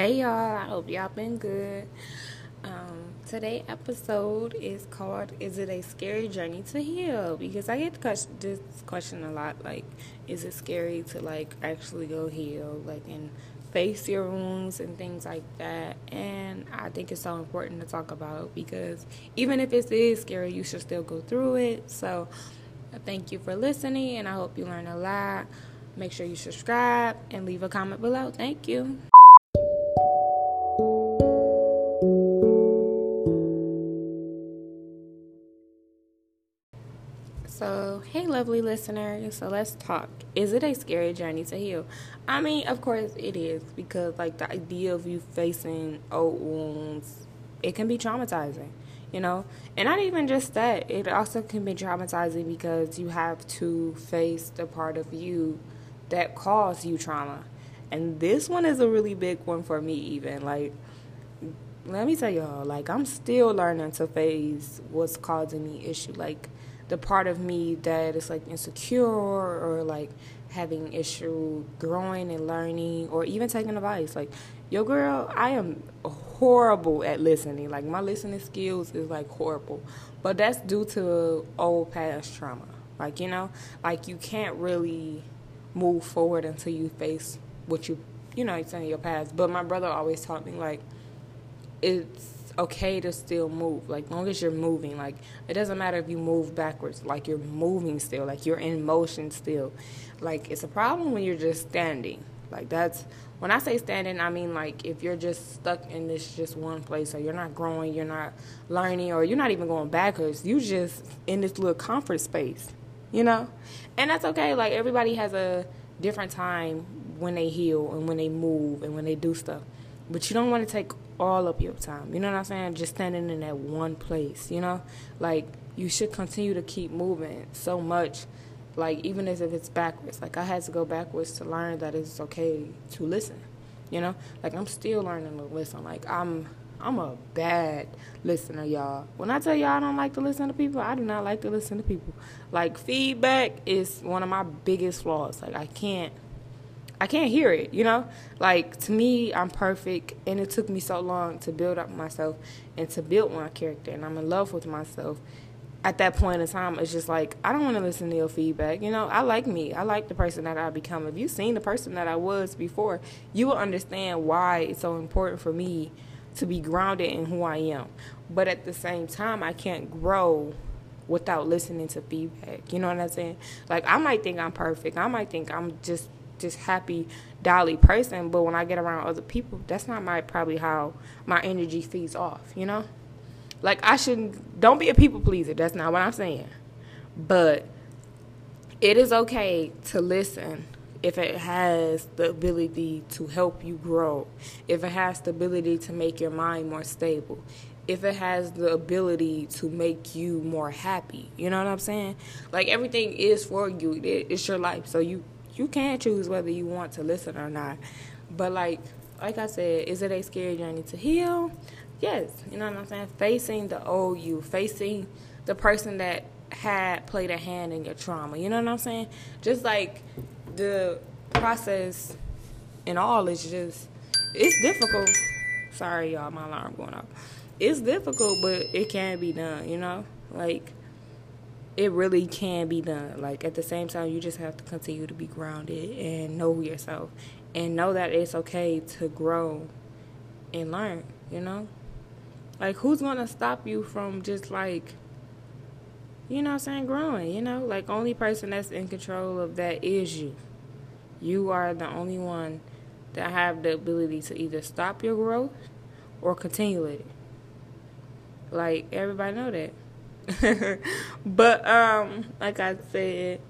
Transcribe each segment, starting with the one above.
Hey y'all, I hope y'all been good. Um, today episode is called "Is it a scary journey to heal?" Because I get this question a lot, like, is it scary to like actually go heal, like, and face your wounds and things like that? And I think it's so important to talk about because even if it is scary, you should still go through it. So, thank you for listening, and I hope you learn a lot. Make sure you subscribe and leave a comment below. Thank you. Lovely listeners. So, let's talk. Is it a scary journey to heal? I mean, of course it is because, like, the idea of you facing old wounds, it can be traumatizing, you know? And not even just that, it also can be traumatizing because you have to face the part of you that caused you trauma. And this one is a really big one for me, even. Like, let me tell y'all, like, I'm still learning to face what's causing me issue. Like, the part of me that is like insecure or like having issue growing and learning or even taking advice. Like yo girl i am horrible at listening. Like my listening skills is like horrible. But that's due to old past trauma. Like you know like you can't really move forward until you face what you you know it's in your past. But my brother always taught me like it's okay to still move. Like long as you're moving, like it doesn't matter if you move backwards. Like you're moving still. Like you're in motion still. Like it's a problem when you're just standing. Like that's when I say standing, I mean like if you're just stuck in this just one place, or you're not growing, you're not learning, or you're not even going backwards. You just in this little comfort space, you know, and that's okay. Like everybody has a different time when they heal and when they move and when they do stuff, but you don't want to take all of your time. You know what I'm saying? Just standing in that one place, you know? Like you should continue to keep moving so much like even as if it's backwards. Like I had to go backwards to learn that it's okay to listen. You know? Like I'm still learning to listen. Like I'm I'm a bad listener, y'all. When I tell y'all I don't like to listen to people, I do not like to listen to people. Like feedback is one of my biggest flaws. Like I can't I can't hear it, you know? Like to me, I'm perfect and it took me so long to build up myself and to build my character and I'm in love with myself. At that point in time, it's just like I don't want to listen to your feedback. You know, I like me. I like the person that I become. If you've seen the person that I was before, you will understand why it's so important for me to be grounded in who I am. But at the same time, I can't grow without listening to feedback. You know what I'm saying? Like I might think I'm perfect. I might think I'm just just happy dolly person but when i get around other people that's not my probably how my energy feeds off you know? Like i shouldn't don't be a people pleaser that's not what i'm saying. But it is okay to listen if it has the ability to help you grow if it has the ability to make your mind more stable if it has the ability to make you more happy you know what i'm saying? Like everything is for you it's your life so you you can choose whether you want to listen or not. But like like I said, is it a scary journey to heal? Yes. You know what I'm saying? Facing the old you, facing the person that had played a hand in your trauma. You know what I'm saying? Just like the process and all is just it's difficult. Sorry y'all, my alarm going off. It's difficult, but it can be done, you know? Like it really can be done. Like at the same time, you just have to continue to be grounded and know yourself and know that it's okay to grow and learn, you know? Like who's going to stop you from just like you know I'm saying growing, you know? Like only person that's in control of that is you. You are the only one that have the ability to either stop your growth or continue it. Like everybody know that. but um, like I said,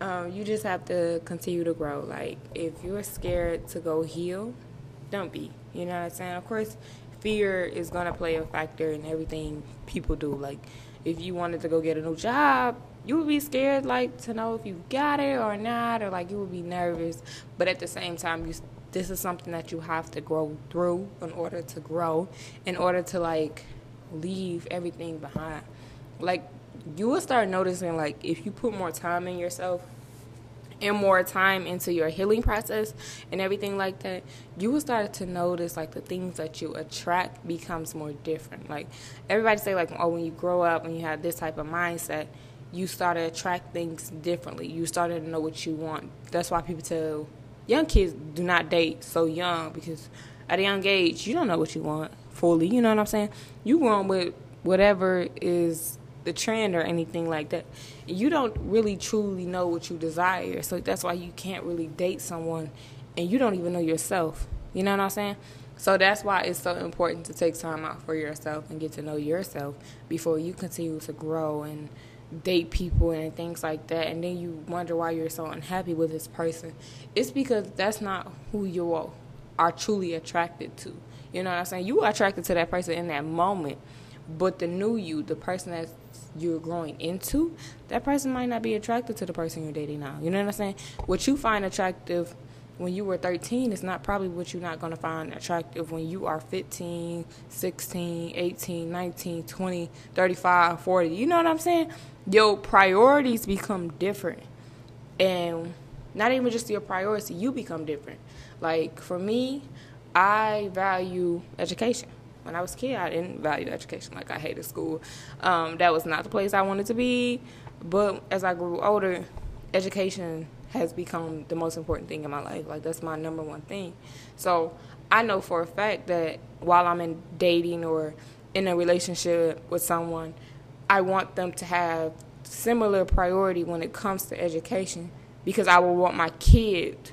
um, you just have to continue to grow. Like if you're scared to go heal, don't be. You know what I'm saying? Of course, fear is gonna play a factor in everything people do. Like if you wanted to go get a new job, you would be scared like to know if you got it or not, or like you would be nervous. But at the same time, you this is something that you have to grow through in order to grow, in order to like leave everything behind like you will start noticing like if you put more time in yourself and more time into your healing process and everything like that, you will start to notice like the things that you attract becomes more different. Like everybody say like, oh, when you grow up and you have this type of mindset, you start to attract things differently. You started to know what you want. That's why people tell young kids do not date so young because at a young age you don't know what you want fully. You know what I'm saying? You going with whatever is the trend or anything like that. You don't really truly know what you desire. So that's why you can't really date someone and you don't even know yourself. You know what I'm saying? So that's why it's so important to take time out for yourself and get to know yourself before you continue to grow and date people and things like that and then you wonder why you're so unhappy with this person. It's because that's not who you are truly attracted to. You know what I'm saying? You are attracted to that person in that moment. But the new you, the person that you're growing into, that person might not be attracted to the person you're dating now. You know what I'm saying? What you find attractive when you were 13 is not probably what you're not going to find attractive when you are 15, 16, 18, 19, 20, 35, 40. You know what I'm saying? Your priorities become different. And not even just your priority, you become different. Like for me, I value education when I was a kid, I didn't value education. Like I hated school. Um, that was not the place I wanted to be. But as I grew older, education has become the most important thing in my life. Like that's my number one thing. So I know for a fact that while I'm in dating or in a relationship with someone, I want them to have similar priority when it comes to education because I will want my kid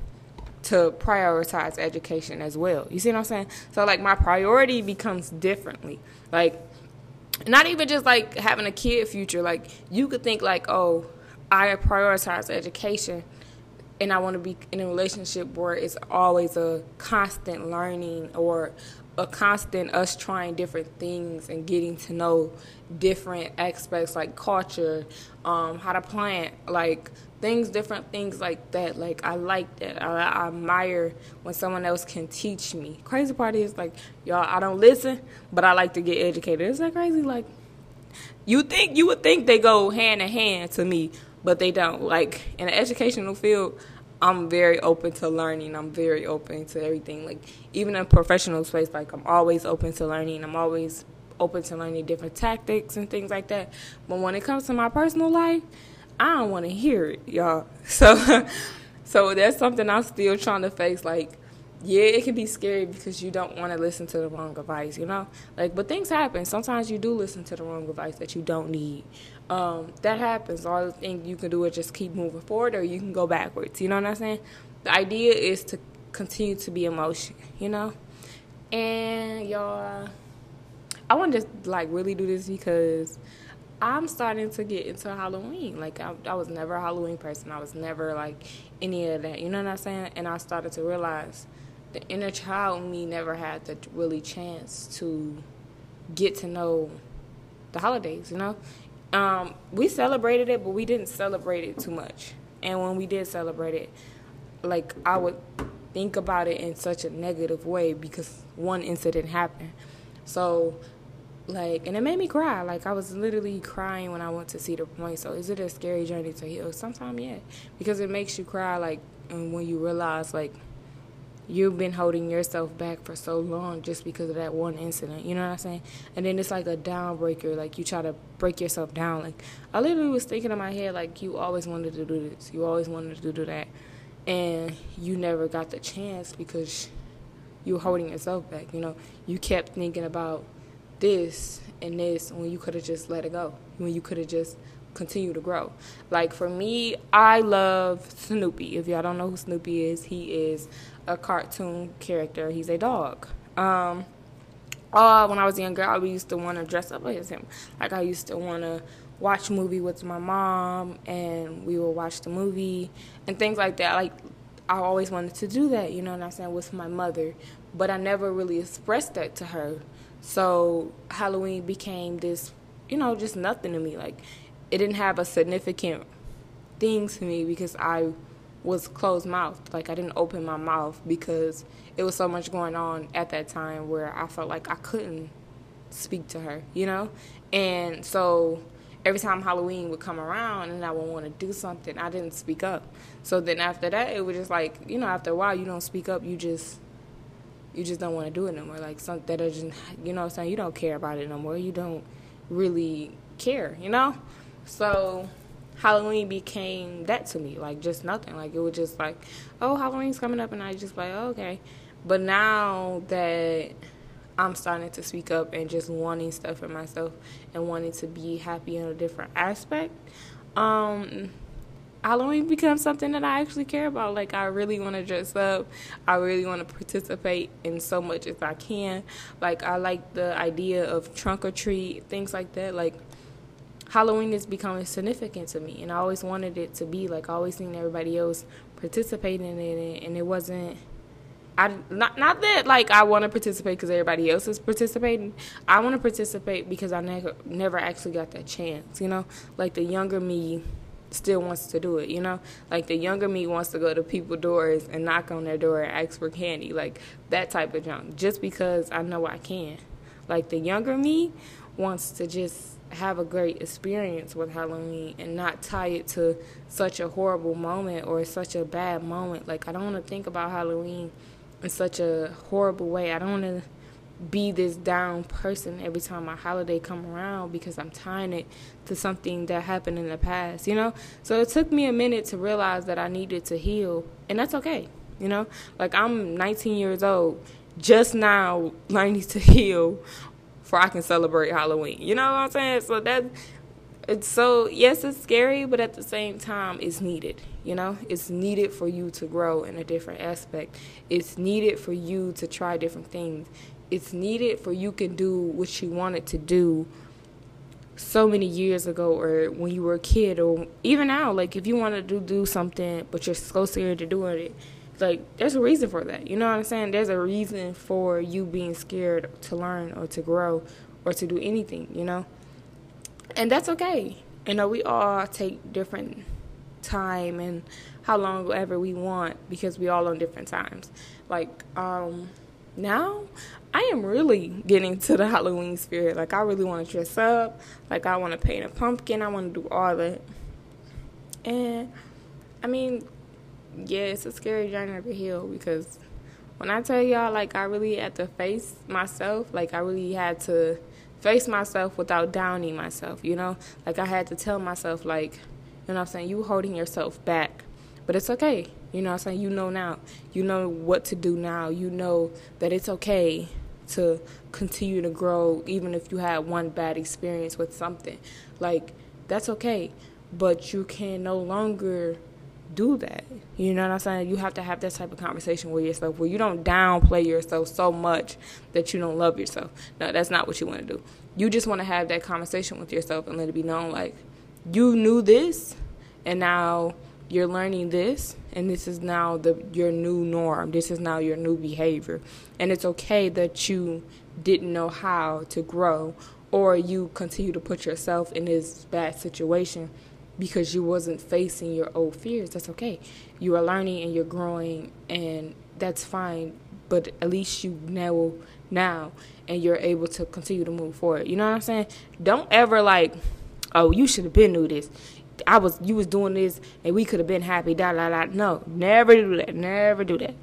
to prioritize education as well. You see what I'm saying? So like my priority becomes differently. Like not even just like having a kid future. Like you could think like, oh, I prioritize education and I want to be in a relationship where it's always a constant learning or a constant us trying different things and getting to know different aspects like culture, um, how to plant, like things, different things like that. Like I like that. I, I, admire when someone else can teach me. Crazy part is like y'all, I don't listen, but I like to get educated. Is that crazy? Like you think you would think they go hand in hand to me, but they don't. Like in the educational field. I'm very open to learning. I'm very open to everything. Like even in professional space, like I'm always open to learning. I'm always open to learning different tactics and things like that. But when it comes to my personal life, I don't want to hear it, y'all. So, so that's something I'm still trying to face. Like, yeah, it can be scary because you don't want to listen to the wrong advice, you know. Like, but things happen. Sometimes you do listen to the wrong advice that you don't need. Um, that happens. All the thing you can do is just keep moving forward, or you can go backwards. You know what I'm saying? The idea is to continue to be emotion, you know. And y'all, I want to just like really do this because I'm starting to get into Halloween. Like I, I, was never a Halloween person. I was never like any of that. You know what I'm saying? And I started to realize the inner child in me never had the really chance to get to know the holidays. You know, um, we celebrated it, but we didn't celebrate it too much. And when we did celebrate it, like I would think about it in such a negative way because one incident happened. So like and it made me cry like i was literally crying when i went to cedar point so is it a scary journey to heal sometimes yeah because it makes you cry like and when you realize like you've been holding yourself back for so long just because of that one incident you know what i'm saying and then it's like a downbreaker like you try to break yourself down like i literally was thinking in my head like you always wanted to do this you always wanted to do that and you never got the chance because you were holding yourself back you know you kept thinking about this and this when you could have just let it go, when you could have just continued to grow. Like for me, I love Snoopy. If y'all don't know who Snoopy is, he is a cartoon character. He's a dog. Um, uh, when I was younger, I used to want to dress up as him. Like I used to want to watch a movie with my mom, and we would watch the movie and things like that. Like I always wanted to do that, you know what I'm saying, with my mother, but I never really expressed that to her. So Halloween became this, you know, just nothing to me. Like it didn't have a significant thing to me because I was closed mouthed. Like I didn't open my mouth because it was so much going on at that time where I felt like I couldn't speak to her, you know? And so every time Halloween would come around and I would want to do something, I didn't speak up. So then after that, it was just like you know, after a while, you don't speak up, you just you just don't want to do it no more. Like something that doesn't, you know, what I'm saying you don't care about it no more. You don't really care, you know. So Halloween became that to me, like just nothing. Like it was just like, oh, Halloween's coming up, and I just like, oh, okay. But now that I'm starting to speak up and just wanting stuff for myself and wanting to be happy in a different aspect, um, Halloween becomes something that I actually care about. Like I really want to dress up. I really want to participate in so much as I can. Like I like the idea of trunk or treat, things like that. Like Halloween is becoming significant to me, and I always wanted it to be like I always seen everybody else participating in it, and it wasn't. I not not that like I want to participate because everybody else is participating. I want to participate because I never never actually got that chance. You know, like the younger me still wants to do it. You know, like the younger me wants to go to people's doors and knock on their door and ask for candy, like that type of junk. Just because I know I can. Like the younger me wants to just have a great experience with Halloween and not tie it to such a horrible moment or such a bad moment. Like I don't want to think about Halloween in such a horrible way. I don't want to be this down person every time my holiday come around because I'm tying it to something that happened in the past, you know? So it took me a minute to realize that I needed to heal, and that's okay, you know? Like I'm 19 years old, just now learning to heal for I can celebrate Halloween. You know what I'm saying? So that it's so yes, it's scary, but at the same time, it's needed. You know, it's needed for you to grow in a different aspect. It's needed for you to try different things. It's needed for you can do what you wanted to do so many years ago or when you were a kid or even now like if you want to do do something but you're so scared to doing it like there's a reason for that. You know what I'm saying? There's a reason for you being scared to learn or to grow or to do anything, you know? And that's okay. You know, we all take different time and how long ever we want because we all on different times. Like, um, now I am really getting to the Halloween spirit. Like I really want to dress up. Like I want to paint a pumpkin. I want to do all that. And I mean, yeah, it's a scary journey to heal because when I tell y'all, like, I really had to face myself, like, I really had to face myself without downing myself, you know? Like, I had to tell myself, like, you know what I'm saying? You holding yourself back. But it's okay. You know what I'm saying? You know now. You know what to do now. You know that it's okay to continue to grow even if you had one bad experience with something. Like, that's okay. But you can no longer do that. You know what I'm saying? You have to have that type of conversation with yourself where you don't downplay yourself so much that you don't love yourself. No, that's not what you want to do. You just want to have that conversation with yourself and let it be known like you knew this and now you're learning this and this is now the your new norm. This is now your new behavior. And it's okay that you didn't know how to grow or you continue to put yourself in this bad situation because you wasn't facing your old fears. That's okay. You are learning and you're growing, and that's fine. But at least you know now, and you're able to continue to move forward. You know what I'm saying? Don't ever like, oh, you should have been knew this. I was, you was doing this, and we could have been happy. Da da da. No, never do that. Never do that.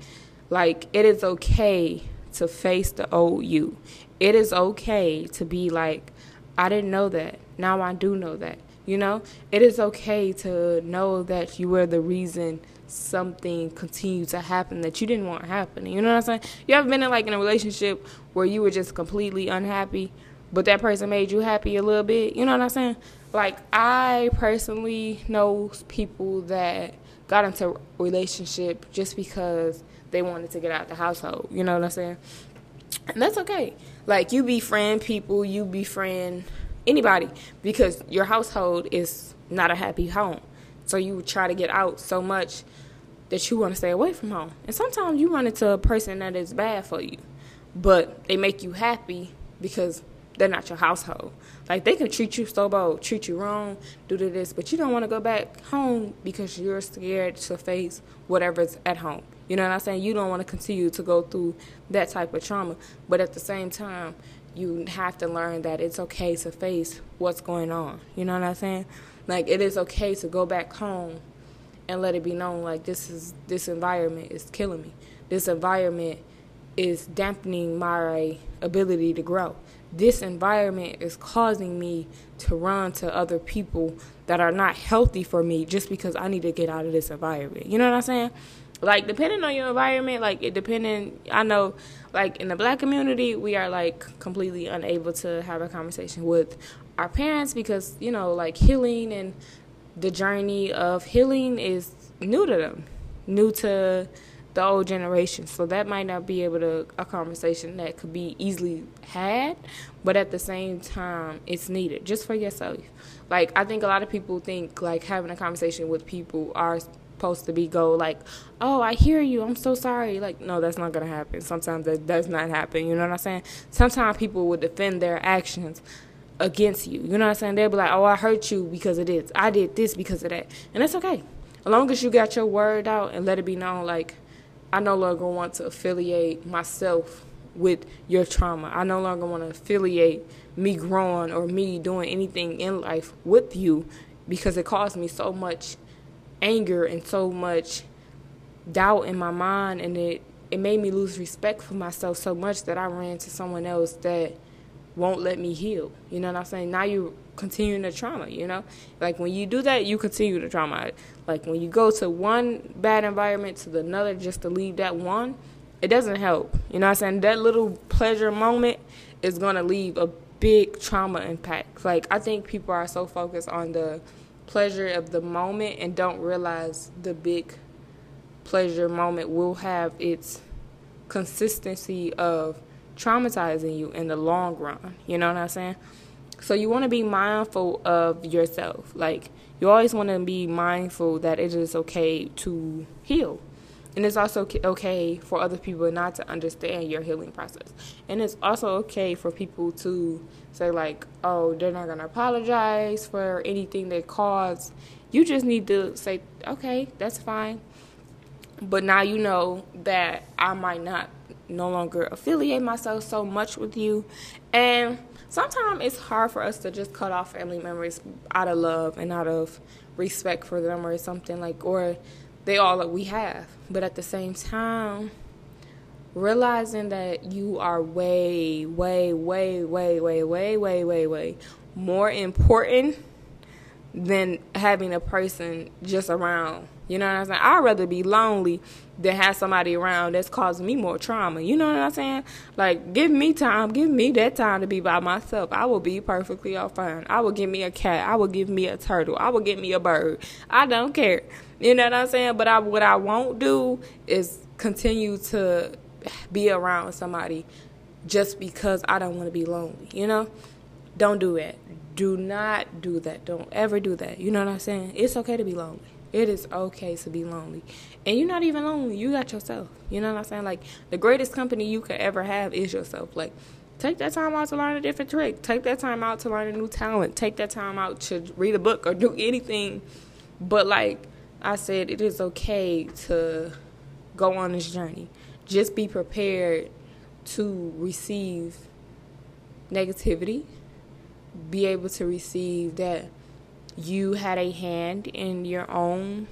Like it is okay to face the old you. It is okay to be like, I didn't know that. Now I do know that. You know, it is okay to know that you were the reason something continued to happen that you didn't want happening. You know what I'm saying? You ever been in like in a relationship where you were just completely unhappy, but that person made you happy a little bit? You know what I'm saying? Like I personally know people that got into relationship just because they wanted to get out the household. You know what I'm saying? And that's okay. Like you befriend people, you befriend anybody because your household is not a happy home. So you try to get out so much that you want to stay away from home. And sometimes you run into a person that is bad for you, but they make you happy because they're not your household. Like they can treat you so bad, treat you wrong, do to this, but you don't want to go back home because you're scared to face whatever's at home. You know what I'm saying? You don't want to continue to go through that type of trauma, but at the same time, you have to learn that it's okay to face what's going on. You know what I'm saying? Like it is okay to go back home and let it be known like this is this environment is killing me. This environment is dampening my ability to grow. This environment is causing me to run to other people that are not healthy for me just because I need to get out of this environment. You know what I'm saying? Like depending on your environment, like it depending I know like in the black community, we are like completely unable to have a conversation with our parents because, you know, like healing and the journey of healing is new to them. New to the old generation. So that might not be able to a conversation that could be easily had, but at the same time, it's needed just for yourself. Like I think a lot of people think like having a conversation with people are supposed to be go like, "Oh, I hear you. I'm so sorry." Like, no, that's not gonna happen. Sometimes that does not happen. You know what I'm saying? Sometimes people will defend their actions against you. You know what I'm saying? They'll be like, "Oh, I hurt you because of this. I did this because of that," and that's okay. As long as you got your word out and let it be known, like I no longer want to affiliate myself with your trauma. I no longer want to affiliate me growing or me doing anything in life with you because it caused me so much anger and so much doubt in my mind and it it made me lose respect for myself so much that I ran to someone else that won't let me heal. You know what I'm saying? Now you're continuing the trauma, you know? Like when you do that, you continue the trauma. Like when you go to one bad environment to another just to leave that one, it doesn't help. You know what I'm saying? That little pleasure moment is going to leave a big trauma impact. Like I think people are so focused on the pleasure of the moment and don't realize the big pleasure moment will have its consistency of traumatizing you in the long run. You know what I'm saying? So you want to be mindful of yourself. Like you always want to be mindful that it is okay to heal. And it's also okay for other people not to understand your healing process. And it's also okay for people to say, like, oh, they're not going to apologize for anything they caused. You just need to say, okay, that's fine. But now you know that I might not no longer affiliate myself so much with you. And sometimes it's hard for us to just cut off family members out of love and out of respect for them or something like, or they all that we have. But at the same time, realizing that you are way, way, way, way, way, way, way, way, way more important than having a person just around. You know what I'm saying? I'd rather be lonely than have somebody around that's causing me more trauma. You know what I'm saying? Like, give me time, give me that time to be by myself. I will be perfectly all fine. I will give me a cat. I will give me a turtle. I will give me a bird. I don't care. You know what I'm saying? But I, what I won't do is continue to be around somebody just because I don't want to be lonely. You know? Don't do it do not do that. Don't ever do that. You know what I'm saying? It's okay to be lonely. It is okay to be lonely. And you're not even lonely. You got yourself. You know what I'm saying? Like, the greatest company you could ever have is yourself. Like, take that time out to learn a different trick. Take that time out to learn a new talent. Take that time out to read a book or do anything. But, like I said, it is okay to go on this journey. Just be prepared to receive negativity be able to receive that you had a hand in your own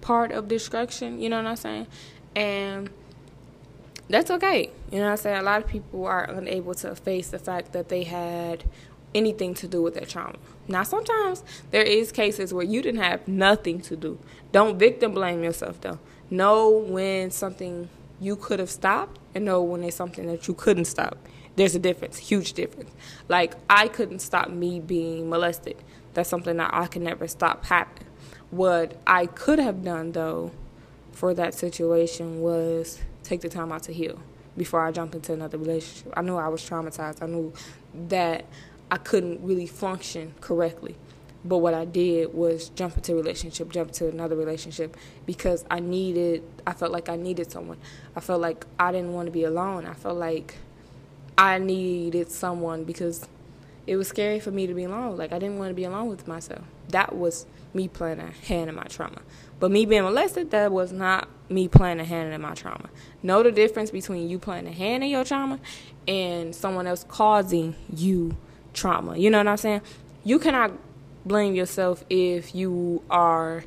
part of destruction, you know what I'm saying? And that's okay. You know what I'm saying? A lot of people are unable to face the fact that they had anything to do with their trauma. Now, sometimes there is cases where you didn't have nothing to do. Don't victim blame yourself though. Know when something you could have stopped and know when it's something that you couldn't stop. There's a difference, huge difference. Like I couldn't stop me being molested. That's something that I could never stop happening. What I could have done though for that situation was take the time out to heal before I jump into another relationship. I knew I was traumatized. I knew that I couldn't really function correctly. But what I did was jump into a relationship, jump into another relationship because I needed I felt like I needed someone. I felt like I didn't want to be alone. I felt like I needed someone because it was scary for me to be alone. Like I didn't want to be alone with myself. That was me playing a hand in my trauma. But me being molested, that was not me playing a hand in my trauma. Know the difference between you playing a hand in your trauma and someone else causing you trauma. You know what I'm saying? You cannot blame yourself if you are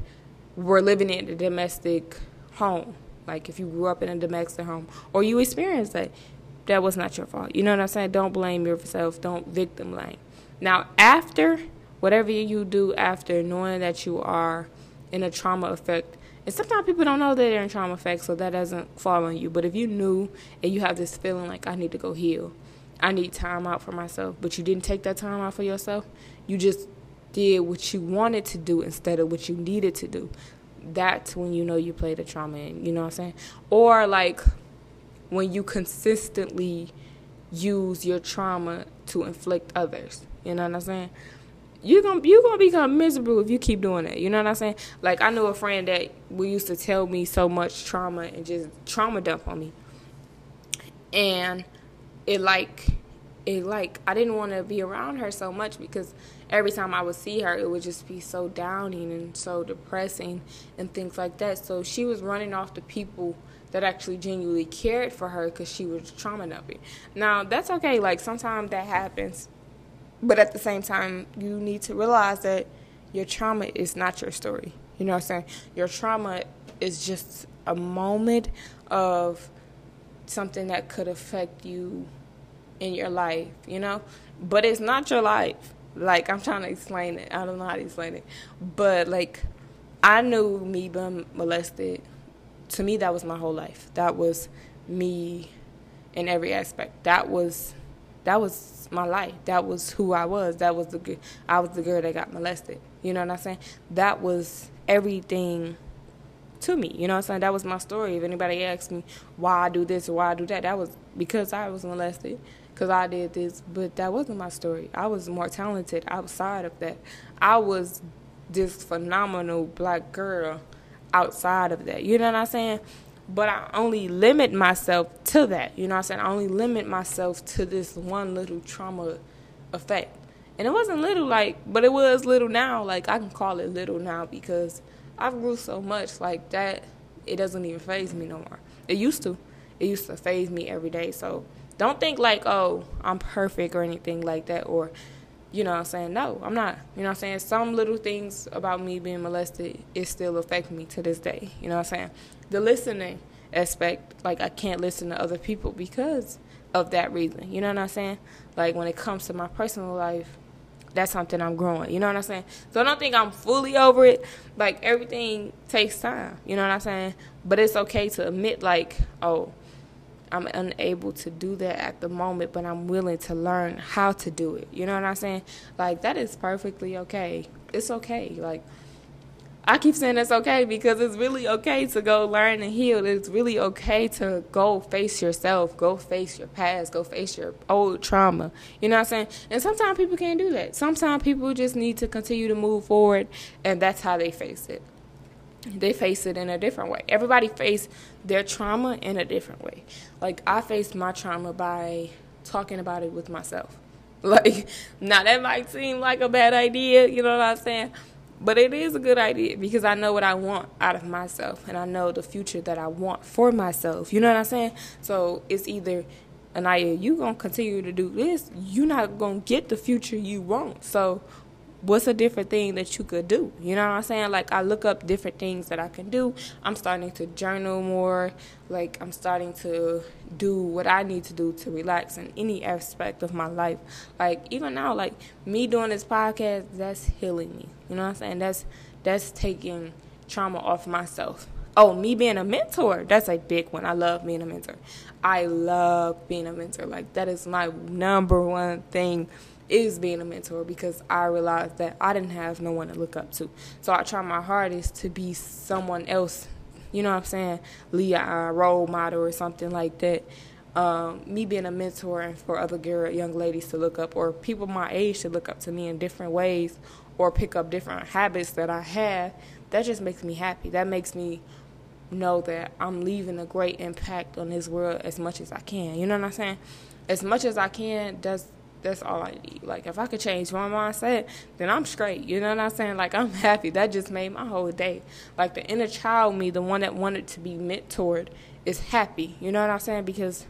were living in a domestic home. Like if you grew up in a domestic home or you experienced that, that was not your fault. You know what I'm saying? Don't blame yourself. Don't victim blame. Now, after whatever you do after knowing that you are in a trauma effect, and sometimes people don't know that they're in trauma effect, so that doesn't fall on you. But if you knew and you have this feeling like I need to go heal, I need time out for myself, but you didn't take that time out for yourself, you just did what you wanted to do instead of what you needed to do. That's when you know you played a trauma in, you know what I'm saying? Or like when you consistently use your trauma to inflict others. You know what I'm saying? you're gonna you're gonna become miserable if you keep doing that. You know what I'm saying? Like I knew a friend that we used to tell me so much trauma and just trauma dump on me, and it like it like I didn't want to be around her so much because every time I would see her, it would just be so downing and so depressing and things like that. So she was running off the people that actually genuinely cared for her because she was trauma dumping. Now that's okay. Like sometimes that happens but at the same time, you need to realize that your trauma is not your story. You know what I'm saying? Your trauma is just a moment of something that could affect you in your life, you know? But it's not your life. Like, I'm trying to explain it. I don't know how to explain it. But, like, I knew me being molested. To me, that was my whole life. That was me in every aspect. That was that was my life. That was who I was. That was the I was the girl that got molested. You know what I'm saying? That was everything to me. You know what I'm saying? That was my story. If anybody asks me why I do this or why I do that, that was because I was molested, because I did this. But that wasn't my story. I was more talented outside of that. I was this phenomenal black girl outside of that. You know what I'm saying? but I only limit myself to that. You know what I'm saying? I only limit myself to this one little trauma effect. And it wasn't little like, but it was little now. Like I can call it little now because I've grew so much like that. It doesn't even faze me no more. It used to. It used to faze me every day. So don't think like, oh, I'm perfect or anything like that, or you know what I'm saying? No, I'm not. You know what I'm saying? Some little things about me being molested it still affect me to this day. You know what I'm saying? The listening aspect, like I can't listen to other people because of that reason. You know what I'm saying? Like when it comes to my personal life, that's something I'm growing. You know what I'm saying? So I don't think I'm fully over it. Like everything takes time. You know what I'm saying? But it's okay to admit like, oh, I'm unable to do that at the moment, but I'm willing to learn how to do it. You know what I'm saying? Like that is perfectly okay. It's okay. Like I keep saying it's okay because it's really okay to go learn and heal. It's really okay to go face yourself, go face your past, go face your old trauma. You know what I'm saying? And sometimes people can't do that. Sometimes people just need to continue to move forward, and that's how they face it. They face it in a different way. Everybody face their trauma in a different way. Like I faced my trauma by talking about it with myself. Like now that might seem like a bad idea, you know what I'm saying? But it is a good idea because I know what I want out of myself and I know the future that I want for myself. You know what I'm saying? So it's either Anaya, you gonna continue to do this, you're not gonna get the future you want. So what's a different thing that you could do? You know what I'm saying? Like I look up different things that I can do. I'm starting to journal more. Like I'm starting to do what I need to do to relax in any aspect of my life. Like even now, like me doing this podcast, that's healing me. You know what I'm saying? That's that's taking trauma off myself. Oh, me being a mentor, that's a big one. I love being a mentor. I love being a mentor. Like that is my number one thing is being a mentor because I realized that I didn't have no one to look up to. So I try my hardest to be someone else, you know what I'm saying? Leah, role model or something like that. Um, me being a mentor and for other girl, young ladies to look up or people my age to look up to me in different ways or pick up different habits that I have, that just makes me happy. That makes me know that I'm leaving a great impact on this world as much as I can. You know what I'm saying? As much as I can, does That's all I need. Like if I could change my mindset, then I'm straight. You know what I'm saying? Like I'm happy. That just made my whole day. Like the inner child me, the one that wanted to be mentored, is happy. You know what I'm saying? Because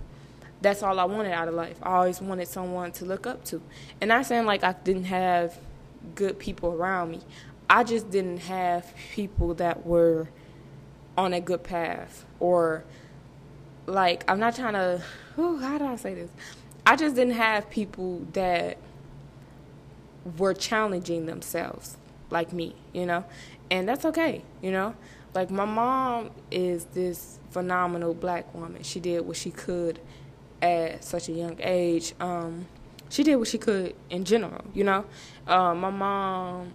that's all I wanted out of life. I always wanted someone to look up to. And not saying like I didn't have good people around me. I just didn't have people that were on a good path or like I'm not trying to whew, how do I say this? I just didn't have people that were challenging themselves like me, you know? And that's okay, you know? Like my mom is this phenomenal black woman. She did what she could at such a young age. Um, she did what she could in general, you know? Uh, my mom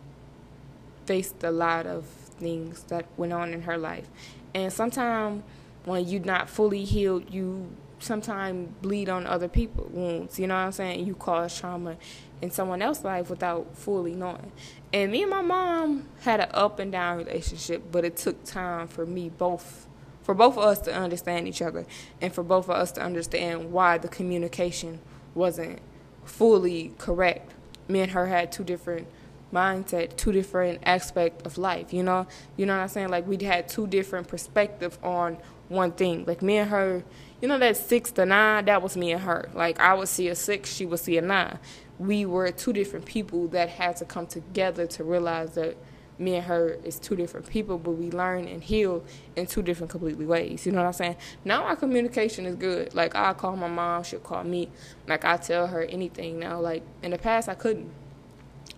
faced a lot of things that went on in her life. And sometimes when you're not fully healed, you sometimes bleed on other people's wounds, you know what I'm saying? You cause trauma in someone else's life without fully knowing. And me and my mom had an up and down relationship, but it took time for me both for both of us to understand each other and for both of us to understand why the communication wasn't fully correct. Me and her had two different mindset, two different aspects of life, you know? You know what I'm saying? Like we had two different perspectives on one thing. Like me and her, you know that six to nine, that was me and her. Like I would see a six, she would see a nine. We were two different people that had to come together to realize that me and her is two different people, but we learn and heal in two different completely ways. You know what I'm saying? Now our communication is good. Like I call my mom, she'll call me. Like I tell her anything now. Like in the past I couldn't.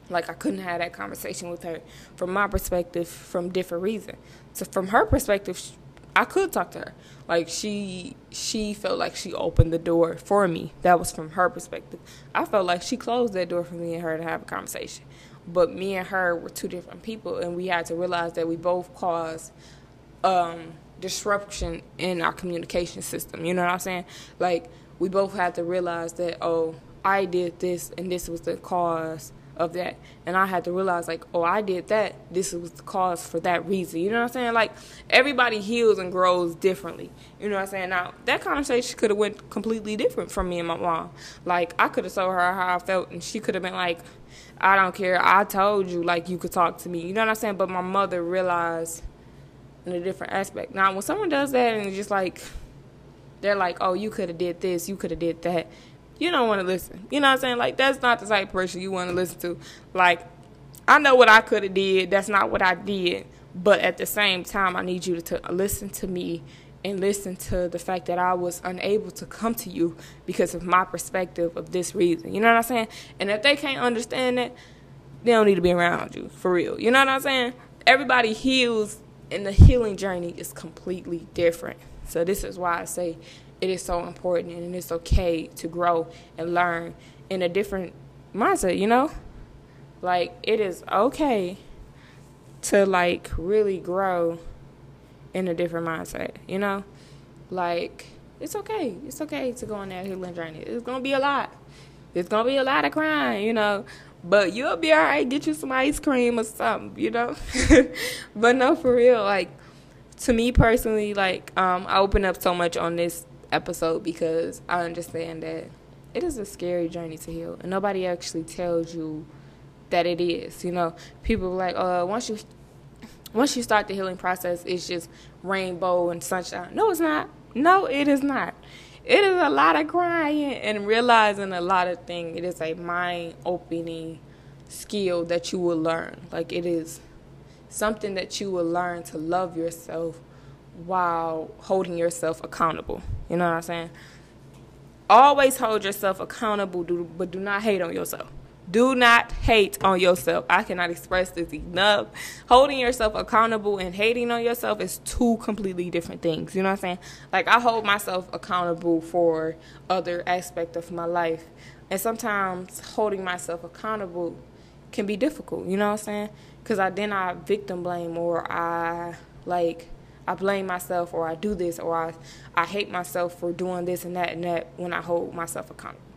Like I couldn't have that conversation with her from my perspective from different reason. So from her perspective, I could talk to her. Like she she felt like she opened the door for me. That was from her perspective. I felt like she closed that door for me and her to have a conversation. But me and her were two different people and we had to realize that we both caused um, disruption in our communication system. You know what I'm saying? Like we both had to realize that oh, I did this and this was the cause of that. And I had to realize, like, oh, I did that. This was the cause for that reason. You know what I'm saying? Like, everybody heals and grows differently. You know what I'm saying? Now, that conversation could have went completely different from me and my mom. Like, I could have told her how I felt, and she could have been like, I don't care. I told you, like, you could talk to me. You know what I'm saying? But my mother realized in a different aspect. Now, when someone does that and it's just like, they're like, oh, you could have did this, you could have did that you don't want to listen. You know what I'm saying? Like that's not the type of person you want to listen to. Like I know what I could have did. That's not what I did. But at the same time, I need you to, to listen to me and listen to the fact that I was unable to come to you because of my perspective of this reason. You know what I'm saying? And if they can't understand that, they don't need to be around you for real. You know what I'm saying? Everybody heals, and the healing journey is completely different. So this is why I say it is so important and it's okay to grow and learn in a different mindset, you know? Like it is okay to like really grow in a different mindset, you know? Like it's okay. It's okay to go on that healing journey. It's gonna be a lot. It's gonna be a lot of crying, you know. But you'll be alright. Get you some ice cream or something, you know. but no, for real. Like to me personally, like um, I open up so much on this episode because I understand that it is a scary journey to heal, and nobody actually tells you that it is. You know, people are like, "Uh, once you once you start the healing process, it's just rainbow and sunshine." No, it's not. No, it is not. It is a lot of crying and realizing a lot of things. It is a mind opening skill that you will learn. Like it is something that you will learn to love yourself while holding yourself accountable. You know what I'm saying? Always hold yourself accountable, but do not hate on yourself. Do not hate on yourself. I cannot express this enough. Holding yourself accountable and hating on yourself is two completely different things. You know what I'm saying? Like I hold myself accountable for other aspect of my life. And sometimes holding myself accountable can be difficult, you know what I'm saying? Cuz I then I victim blame or I like I blame myself or I do this or I, I hate myself for doing this and that and that when I hold myself accountable.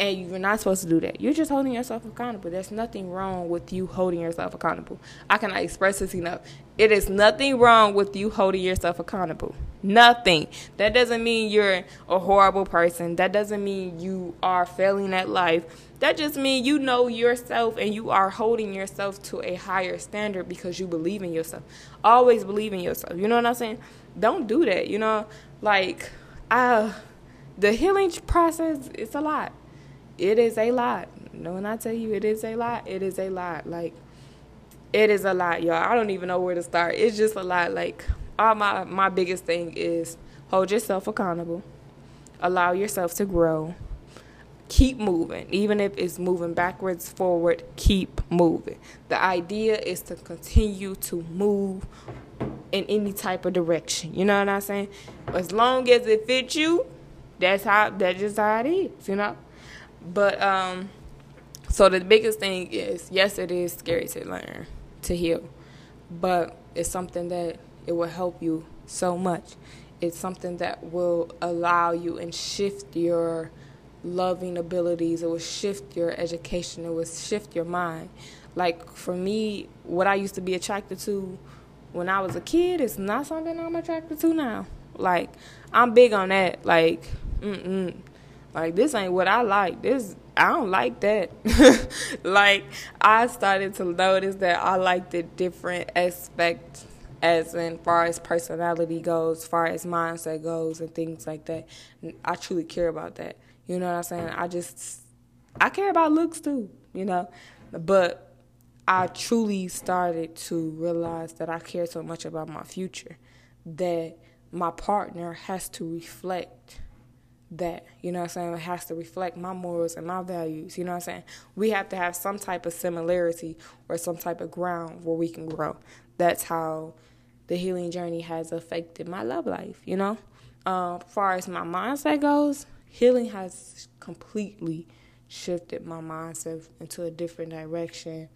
And you're not supposed to do that. You're just holding yourself accountable. There's nothing wrong with you holding yourself accountable. I cannot express this enough. It is nothing wrong with you holding yourself accountable. Nothing. That doesn't mean you're a horrible person. That doesn't mean you are failing at life. That just means you know yourself and you are holding yourself to a higher standard because you believe in yourself. Always believe in yourself. You know what I'm saying? Don't do that. You know, like, uh, the healing process, it's a lot. It is a lot. No, when I tell you it is a lot, it is a lot. Like, it is a lot, y'all. I don't even know where to start. It's just a lot. Like, all my my biggest thing is hold yourself accountable. Allow yourself to grow. Keep moving. Even if it's moving backwards, forward, keep moving. The idea is to continue to move in any type of direction. You know what I'm saying? As long as it fits you, that's how that's just how it is, you know? But um so the biggest thing is yes it is scary to learn, to heal. But it's something that it will help you so much. It's something that will allow you and shift your loving abilities. It will shift your education. It will shift your mind. Like for me, what I used to be attracted to when I was a kid is not something I'm attracted to now. Like I'm big on that. Like, mm mm. Like this ain't what I like. This I don't like that. like I started to notice that I like the different aspects as in far as personality goes, far as mindset goes, and things like that. I truly care about that. You know what I'm saying? I just I care about looks too, you know, but I truly started to realize that I care so much about my future that my partner has to reflect that. You know what I'm saying? It has to reflect my morals and my values. You know what I'm saying? We have to have some type of similarity or some type of ground where we can grow. That's how the healing journey has affected my love life, you know? As far as my mindset goes, healing has completely shifted my mindset into a different direction.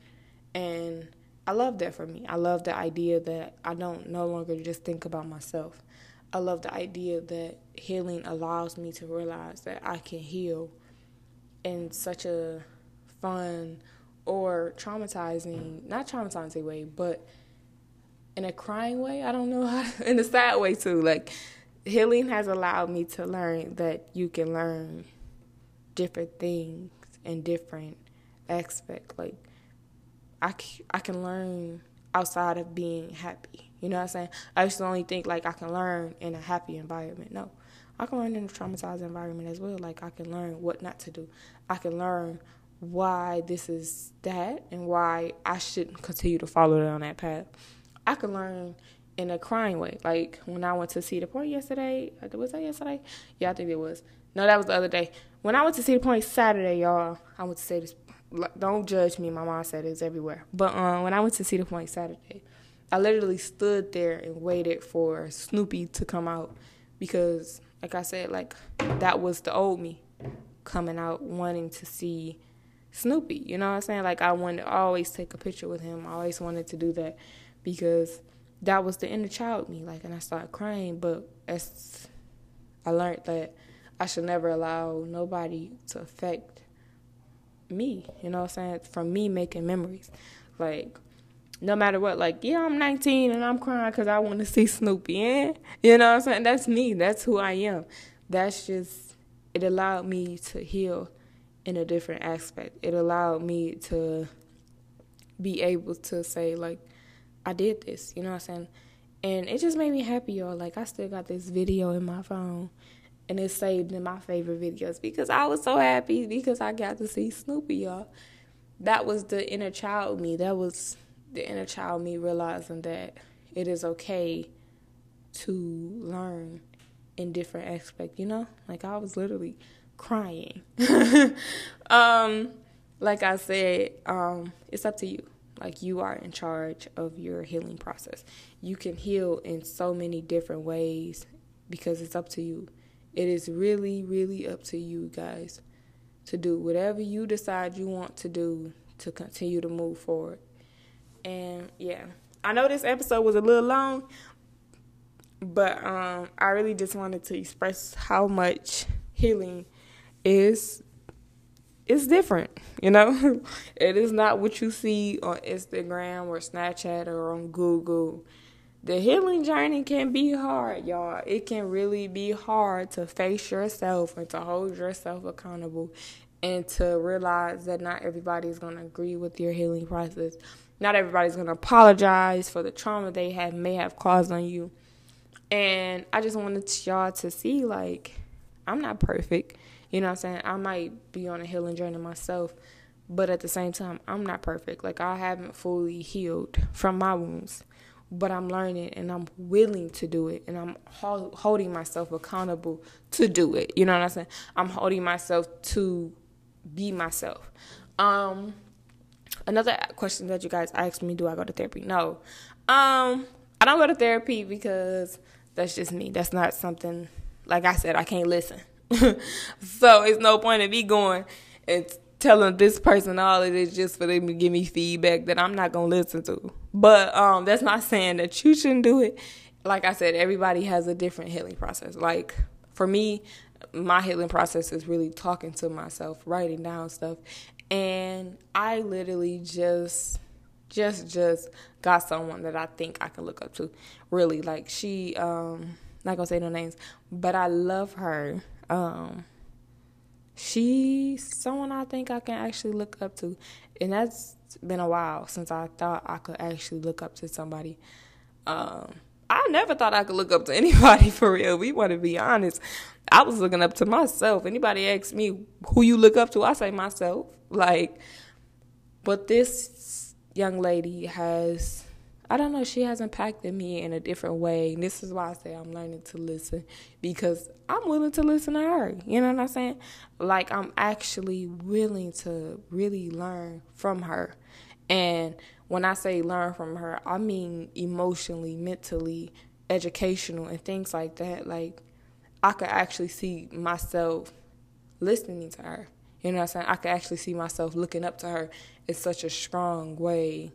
And I love that for me. I love the idea that I don't no longer just think about myself. I love the idea that healing allows me to realize that I can heal in such a fun or traumatizing, not traumatizing way, but in a crying way. I don't know how, in a sad way too. Like healing has allowed me to learn that you can learn different things in different aspects. Like I, I can learn outside of being happy. You know what I'm saying? I used to only think like I can learn in a happy environment. No. I can learn in a traumatized environment as well. Like I can learn what not to do. I can learn why this is that and why I shouldn't continue to follow down that path. I can learn in a crying way. Like when I went to Cedar Point yesterday, uh, was that yesterday? Yeah, I think it was. No, that was the other day. When I went to Cedar Point Saturday, y'all, I went to say this. Don't judge me. My mom said it's everywhere. But um, when I went to Cedar Point Saturday, I literally stood there and waited for Snoopy to come out because, like I said, like that was the old me coming out wanting to see Snoopy. You know what I'm saying? Like I wanted to always take a picture with him. I always wanted to do that because that was the inner child me. Like, and I started crying, but as I learned that I should never allow nobody to affect me. You know what I'm saying? From me making memories, like. No matter what, like, yeah, I'm 19 and I'm crying because I want to see Snoopy. Yeah? You know what I'm saying? That's me. That's who I am. That's just, it allowed me to heal in a different aspect. It allowed me to be able to say, like, I did this, you know what I'm saying? And it just made me happy, y'all. Like, I still got this video in my phone, and it's saved in my favorite videos because I was so happy because I got to see Snoopy, y'all. That was the inner child me. That was the inner child me realizing that it is okay to learn in different aspects, you know? Like, I was literally crying. um, like I said, um, it's up to you. Like you are in charge of your healing process. You can heal in so many different ways because it's up to you. It is really, really up to you guys to do whatever you decide you want to do to continue to move forward. And yeah, I know this episode was a little long, but um, I really just wanted to express how much healing is it's different, you know? it is not what you see on Instagram or Snapchat or on Google. the healing journey can be hard, y'all. It can really be hard to face yourself and to hold yourself accountable and to realize that not everybody is going to agree with your healing process. Not everybody's going to apologize for the trauma they have may have caused on you. And I just wanted y'all to see like I'm not perfect. You know what I'm saying? I might be on a healing journey myself, but at the same time, I'm not perfect. Like I haven't fully healed from my wounds but I'm learning and I'm willing to do it and I'm ho- holding myself accountable to do it. You know what I'm saying? I'm holding myself to be myself. Um another question that you guys asked me, do I go to therapy? No. Um I don't go to therapy because that's just me. That's not something like I said, I can't listen. so it's no point in me going and telling this person all of this just for them to give me feedback that I'm not gonna listen to. But um, that's not saying that you shouldn't do it. Like I said, everybody has a different healing process. Like for me, my healing process is really talking to myself, writing down stuff, and I literally just just just got someone that I think I can look up to. Really, like she um not gonna say no names, but I love her. Um she's someone I think I can actually look up to. And that's been a while since I thought I could actually look up to somebody. Um, I never thought I could look up to anybody for real. We want to be honest. I was looking up to myself. Anybody asks me who you look up to, I say myself. Like, but this young lady has I don't know, she has impacted me in a different way. And this is why I say I'm learning to listen because I'm willing to listen to her. You know what I'm saying? Like, I'm actually willing to really learn from her. And when I say learn from her, I mean emotionally, mentally, educational, and things like that. Like, I could actually see myself listening to her. You know what I'm saying? I could actually see myself looking up to her in such a strong way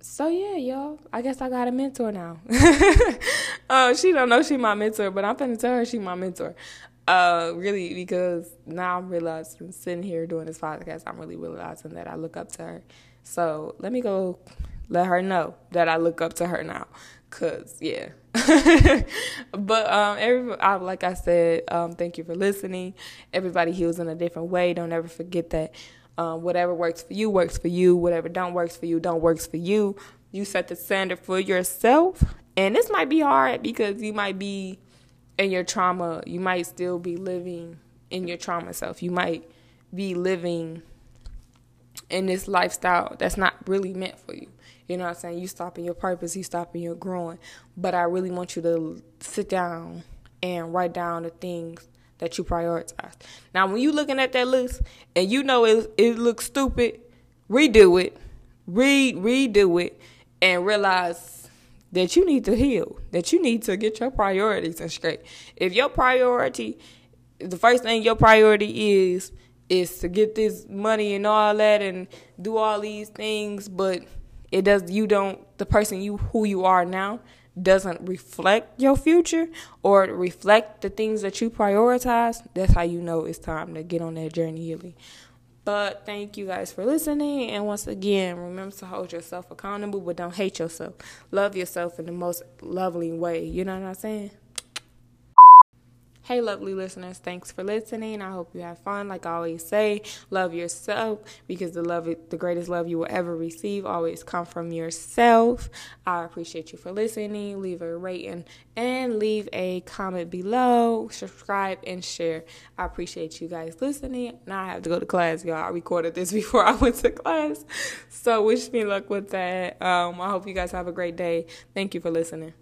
so yeah, y'all. I guess I got a mentor now. uh, she don't know she my mentor, but I'm gonna tell her she my mentor. Uh, really, because now I'm realizing sitting here doing this podcast, I'm really realizing that I look up to her. So let me go let her know that I look up to her now. Cause yeah, but um, every I, like I said, um, thank you for listening. Everybody heals in a different way. Don't ever forget that um, whatever works for you works for you. Whatever don't works for you don't works for you. You set the standard for yourself, and this might be hard because you might be in your trauma. You might still be living in your trauma self. You might be living in this lifestyle that's not really meant for you. You know what I'm saying? You stopping your purpose, you stopping your growing. But I really want you to sit down and write down the things that you prioritize. Now, when you looking at that list and you know it it looks stupid, redo it, read redo it, and realize that you need to heal, that you need to get your priorities in straight. If your priority, the first thing your priority is is to get this money and all that and do all these things, but it does you don't the person you who you are now doesn't reflect your future or reflect the things that you prioritize, that's how you know it's time to get on that journey healing. But thank you guys for listening. And once again, remember to hold yourself accountable, but don't hate yourself. Love yourself in the most lovely way. You know what I'm saying? Hey, lovely listeners, thanks for listening. I hope you have fun. Like I always say, love yourself because the love, the greatest love you will ever receive, always come from yourself. I appreciate you for listening. Leave a rating and leave a comment below. Subscribe and share. I appreciate you guys listening. Now I have to go to class, y'all. I recorded this before I went to class, so wish me luck with that. Um, I hope you guys have a great day. Thank you for listening.